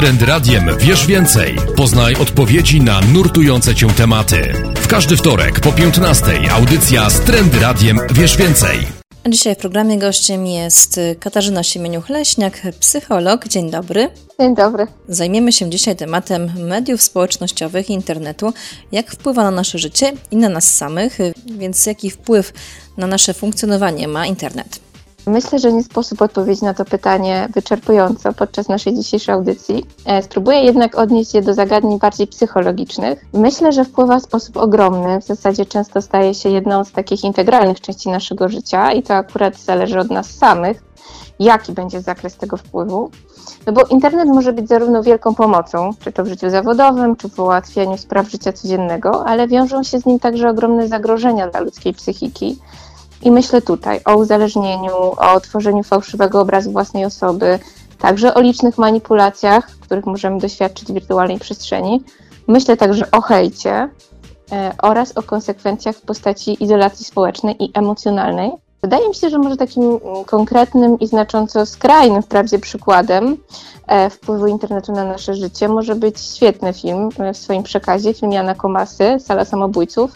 Trend Radiem wiesz więcej. Poznaj odpowiedzi na nurtujące cię tematy. W każdy wtorek po 15 audycja z Trend Radiem wiesz więcej. Dzisiaj w programie gościem jest Katarzyna Siemieniuch-Leśniak, psycholog. Dzień dobry. Dzień dobry. Zajmiemy się dzisiaj tematem mediów społecznościowych i internetu. Jak wpływa na nasze życie i na nas samych, więc jaki wpływ na nasze funkcjonowanie ma internet? Myślę, że nie sposób odpowiedzieć na to pytanie wyczerpująco podczas naszej dzisiejszej audycji. E, spróbuję jednak odnieść je do zagadnień bardziej psychologicznych. Myślę, że wpływa w sposób ogromny, w zasadzie często staje się jedną z takich integralnych części naszego życia i to akurat zależy od nas samych, jaki będzie zakres tego wpływu. No bo internet może być zarówno wielką pomocą, czy to w życiu zawodowym, czy w ułatwianiu spraw życia codziennego, ale wiążą się z nim także ogromne zagrożenia dla ludzkiej psychiki i myślę tutaj o uzależnieniu, o tworzeniu fałszywego obrazu własnej osoby, także o licznych manipulacjach, których możemy doświadczyć w wirtualnej przestrzeni. Myślę także o hejcie e, oraz o konsekwencjach w postaci izolacji społecznej i emocjonalnej. Wydaje mi się, że może takim konkretnym i znacząco skrajnym wprawdzie przykładem e, wpływu internetu na nasze życie może być świetny film e, w swoim przekazie, film Jana Komasy, Sala Samobójców,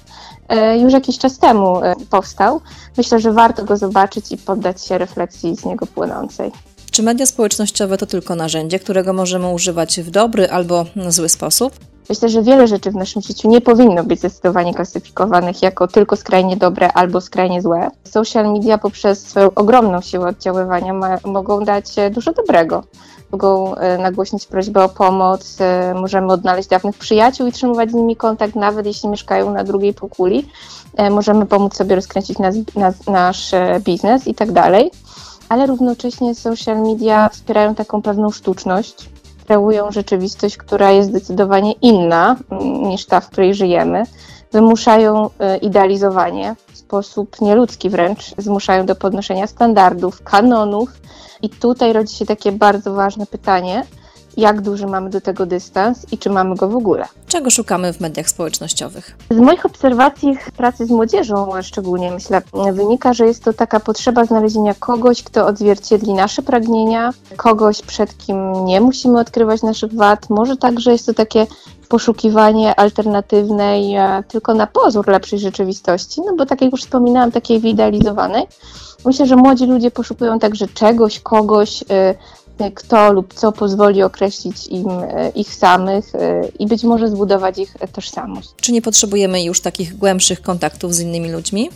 już jakiś czas temu e, powstał. Myślę, że warto go zobaczyć i poddać się refleksji z niego płynącej. Czy media społecznościowe to tylko narzędzie, którego możemy używać w dobry albo zły sposób? Myślę, że wiele rzeczy w naszym życiu nie powinno być zdecydowanie klasyfikowanych jako tylko skrajnie dobre albo skrajnie złe. Social media poprzez swoją ogromną siłę oddziaływania ma, mogą dać dużo dobrego mogą e, nagłośnić prośbę o pomoc, e, możemy odnaleźć dawnych przyjaciół i trzymać z nimi kontakt, nawet jeśli mieszkają na drugiej półkuli. E, możemy pomóc sobie rozkręcić nas, nas, nasz biznes i tak dalej. Ale równocześnie social media wspierają taką pewną sztuczność, kreują rzeczywistość, która jest zdecydowanie inna mm, niż ta, w której żyjemy. Wymuszają idealizowanie w sposób nieludzki wręcz, zmuszają do podnoszenia standardów, kanonów, i tutaj rodzi się takie bardzo ważne pytanie, jak duży mamy do tego dystans i czy mamy go w ogóle. Czego szukamy w mediach społecznościowych? Z moich obserwacji pracy z młodzieżą szczególnie myślę, wynika, że jest to taka potrzeba znalezienia kogoś, kto odzwierciedli nasze pragnienia, kogoś, przed kim nie musimy odkrywać naszych wad. Może także jest to takie poszukiwanie alternatywnej, e, tylko na pozór lepszej rzeczywistości, no bo tak jak już wspominałam, takiej wyidealizowanej. Myślę, że młodzi ludzie poszukują także czegoś, kogoś, y, kto lub co pozwoli określić im y, ich samych y, i być może zbudować ich tożsamość. Czy nie potrzebujemy już takich głębszych kontaktów z innymi ludźmi?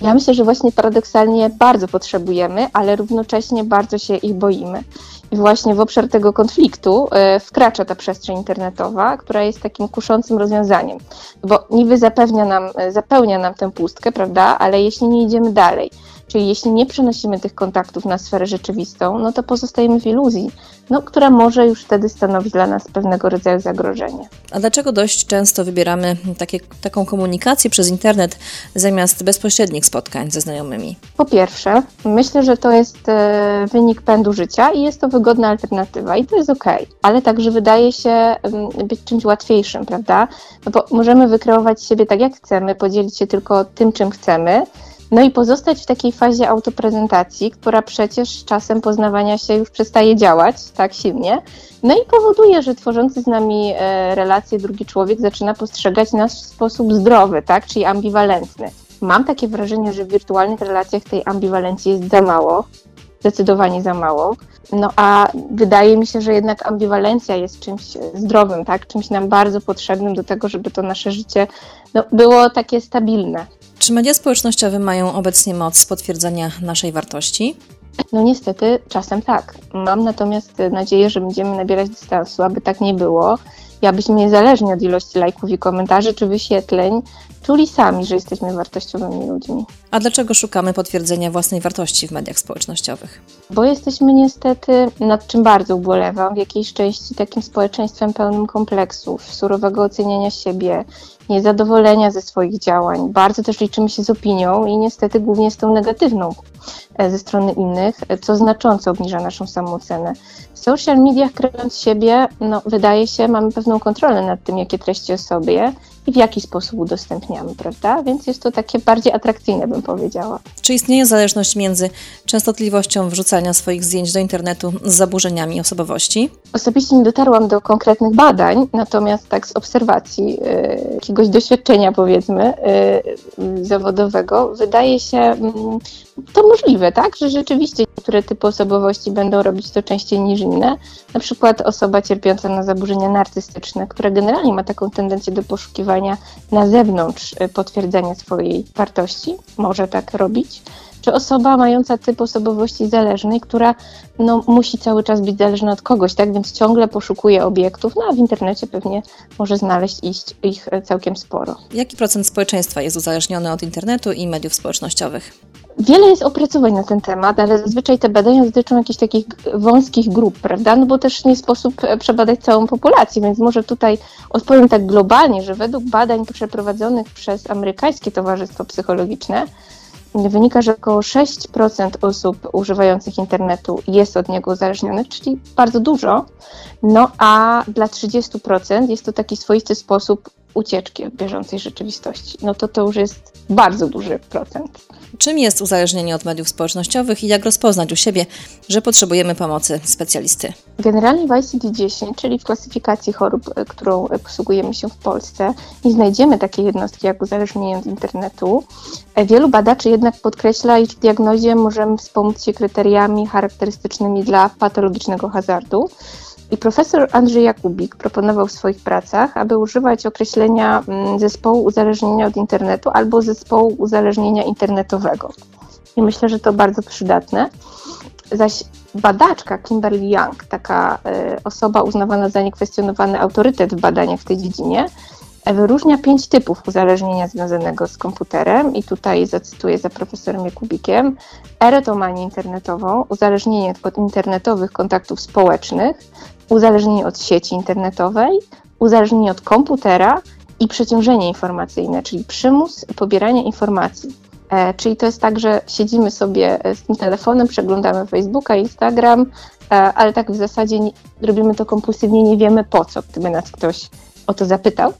Ja myślę, że właśnie paradoksalnie bardzo potrzebujemy, ale równocześnie bardzo się ich boimy. I właśnie w obszar tego konfliktu wkracza ta przestrzeń internetowa, która jest takim kuszącym rozwiązaniem. Bo niby zapewnia nam, zapełnia nam tę pustkę, prawda? Ale jeśli nie idziemy dalej, Czyli jeśli nie przenosimy tych kontaktów na sferę rzeczywistą, no to pozostajemy w iluzji, no, która może już wtedy stanowić dla nas pewnego rodzaju zagrożenie. A dlaczego dość często wybieramy takie, taką komunikację przez internet zamiast bezpośrednich spotkań ze znajomymi? Po pierwsze, myślę, że to jest e, wynik pędu życia i jest to wygodna alternatywa i to jest ok, ale także wydaje się być czymś łatwiejszym, prawda? No bo możemy wykreować siebie tak jak chcemy, podzielić się tylko tym, czym chcemy no i pozostać w takiej fazie autoprezentacji, która przecież z czasem poznawania się już przestaje działać tak silnie. No i powoduje, że tworzący z nami e, relacje drugi człowiek zaczyna postrzegać nas w sposób zdrowy, tak, czyli ambiwalentny. Mam takie wrażenie, że w wirtualnych relacjach tej ambiwalencji jest za mało, zdecydowanie za mało. No a wydaje mi się, że jednak ambiwalencja jest czymś zdrowym, tak? czymś nam bardzo potrzebnym do tego, żeby to nasze życie no, było takie stabilne. Czy media społecznościowe mają obecnie moc potwierdzenia naszej wartości? No niestety czasem tak. Mam natomiast nadzieję, że będziemy nabierać dystansu, aby tak nie było i abyśmy niezależnie od ilości lajków i komentarzy czy wyświetleń czuli sami, że jesteśmy wartościowymi ludźmi. A dlaczego szukamy potwierdzenia własnej wartości w mediach społecznościowych? Bo jesteśmy niestety, nad czym bardzo ubolewam, w jakiejś części takim społeczeństwem pełnym kompleksów, surowego oceniania siebie, niezadowolenia ze swoich działań. Bardzo też liczymy się z opinią i niestety głównie z tą negatywną e, ze strony innych, e, co znacząco obniża naszą samoocenę. W social mediach, kreując siebie, no, wydaje się, mamy pewną kontrolę nad tym, jakie treści o sobie i w jaki sposób udostępniamy, prawda? Więc jest to takie bardziej atrakcyjne, bym powiedziała. Czy istnieje zależność między częstotliwością wrzucania swoich zdjęć do internetu z zaburzeniami osobowości? Osobiście nie dotarłam do konkretnych badań, natomiast tak z obserwacji y, jakiegoś doświadczenia, powiedzmy, y, zawodowego, wydaje się mm, to możliwe, tak? Że rzeczywiście niektóre typy osobowości będą robić to częściej niż inne. Na przykład osoba cierpiąca na zaburzenia narcystyczne, która generalnie ma taką tendencję do poszukiwania na zewnątrz y, potwierdzenia swojej wartości, może tak robić czy osoba mająca typ osobowości zależnej, która no, musi cały czas być zależna od kogoś, tak? Więc ciągle poszukuje obiektów, no a w internecie pewnie może znaleźć ich całkiem sporo. Jaki procent społeczeństwa jest uzależniony od internetu i mediów społecznościowych? Wiele jest opracowań na ten temat, ale zazwyczaj te badania dotyczą jakichś takich wąskich grup, prawda? No bo też nie sposób przebadać całą populację, więc może tutaj odpowiem tak globalnie, że według badań przeprowadzonych przez amerykańskie Towarzystwo Psychologiczne, wynika, że około 6% osób używających internetu jest od niego uzależnionych, czyli bardzo dużo. No a dla 30% jest to taki swoisty sposób ucieczki od bieżącej rzeczywistości. No to to już jest bardzo duży procent. Czym jest uzależnienie od mediów społecznościowych i jak rozpoznać u siebie, że potrzebujemy pomocy specjalisty? Generalnie w ICD-10, czyli w klasyfikacji chorób, e, którą e, posługujemy się w Polsce, nie znajdziemy takiej jednostki jak uzależnienie od internetu. E, wielu badaczy jednak podkreśla, iż w diagnozie możemy wspomóc się kryteriami charakterystycznymi dla patologicznego hazardu. I profesor Andrzej Jakubik proponował w swoich pracach, aby używać określenia mm, zespołu uzależnienia od internetu albo zespołu uzależnienia internetowego. I myślę, że to bardzo przydatne. Zaś badaczka Kimberly Young, taka y, osoba uznawana za niekwestionowany autorytet w badaniach w tej dziedzinie, wyróżnia pięć typów uzależnienia związanego z komputerem i tutaj zacytuję za profesorem Jakubikiem erotomanię internetową, uzależnienie od internetowych kontaktów społecznych, uzależnienie od sieci internetowej, uzależnienie od komputera i przeciążenie informacyjne, czyli przymus pobierania informacji. E, czyli to jest tak, że siedzimy sobie z tym telefonem, przeglądamy Facebooka, Instagram, e, ale tak w zasadzie nie, robimy to kompulsywnie, nie wiemy po co, gdyby nas ktoś o to zapytał.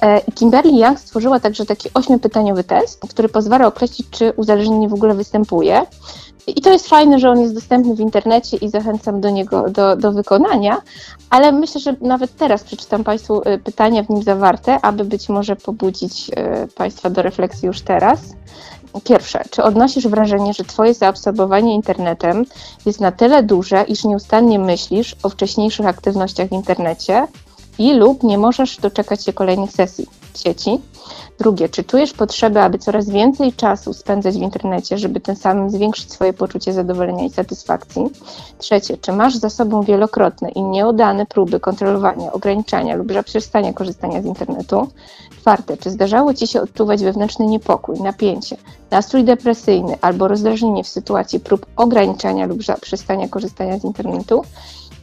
E, Kimberly Young stworzyła także taki ośmiopytaniowy test, który pozwala określić, czy uzależnienie w ogóle występuje. I to jest fajne, że on jest dostępny w internecie i zachęcam do niego do, do wykonania, ale myślę, że nawet teraz przeczytam Państwu e, pytania w nim zawarte, aby być może pobudzić e, Państwa do refleksji już teraz. Pierwsze, czy odnosisz wrażenie, że Twoje zaabsorbowanie internetem jest na tyle duże, iż nieustannie myślisz o wcześniejszych aktywnościach w internecie, i lub nie możesz doczekać się kolejnych sesji w sieci. Drugie, czy czujesz potrzebę, aby coraz więcej czasu spędzać w internecie, żeby tym samym zwiększyć swoje poczucie zadowolenia i satysfakcji? Trzecie, czy masz za sobą wielokrotne i nieudane próby kontrolowania, ograniczania lub zaprzestania korzystania z internetu? Czwarte, czy zdarzało Ci się odczuwać wewnętrzny niepokój, napięcie, nastrój depresyjny albo rozdrażnienie w sytuacji prób ograniczania lub zaprzestania korzystania z internetu?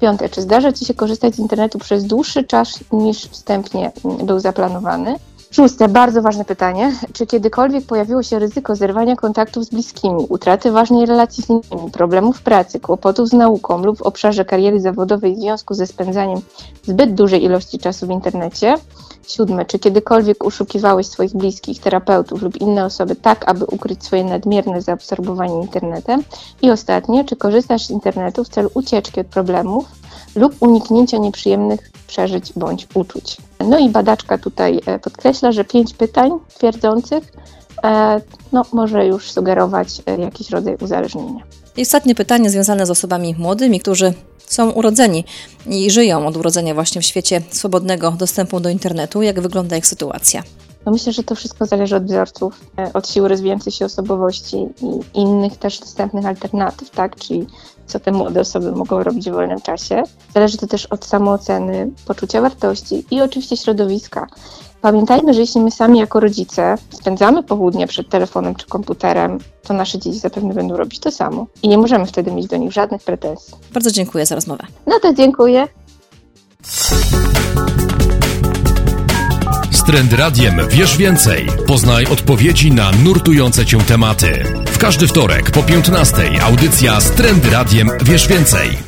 Piąte, czy zdarza Ci się korzystać z internetu przez dłuższy czas niż wstępnie był zaplanowany? Szóste, bardzo ważne pytanie. Czy kiedykolwiek pojawiło się ryzyko zerwania kontaktów z bliskimi, utraty ważnej relacji z innymi, problemów pracy, kłopotów z nauką lub w obszarze kariery zawodowej w związku ze spędzaniem zbyt dużej ilości czasu w internecie? Siódme, czy kiedykolwiek uszukiwałeś swoich bliskich, terapeutów lub inne osoby tak, aby ukryć swoje nadmierne zaabsorbowanie internetem? I ostatnie, czy korzystasz z internetu w celu ucieczki od problemów lub uniknięcia nieprzyjemnych przeżyć bądź uczuć? No i badaczka tutaj e, podkreśla, że pięć pytań twierdzących e, no, może już sugerować e, jakiś rodzaj uzależnienia. I ostatnie pytanie związane z osobami młodymi, którzy są urodzeni i żyją od urodzenia właśnie w świecie swobodnego dostępu do internetu. Jak wygląda ich sytuacja? No myślę, że to wszystko zależy od wzorców, od siły rozwijającej się osobowości i innych też dostępnych alternatyw, tak? Czyli co te młode osoby mogą robić w wolnym czasie. Zależy to też od samooceny, poczucia wartości i oczywiście środowiska. Pamiętajmy, że jeśli my sami jako rodzice spędzamy południe przed telefonem czy komputerem, to nasze dzieci zapewne będą robić to samo. I nie możemy wtedy mieć do nich żadnych pretensji. Bardzo dziękuję za rozmowę. No to dziękuję. Trend Radiem wiesz więcej. Poznaj odpowiedzi na nurtujące cię tematy. W każdy wtorek po 15 audycja z Trend Radiem wiesz więcej.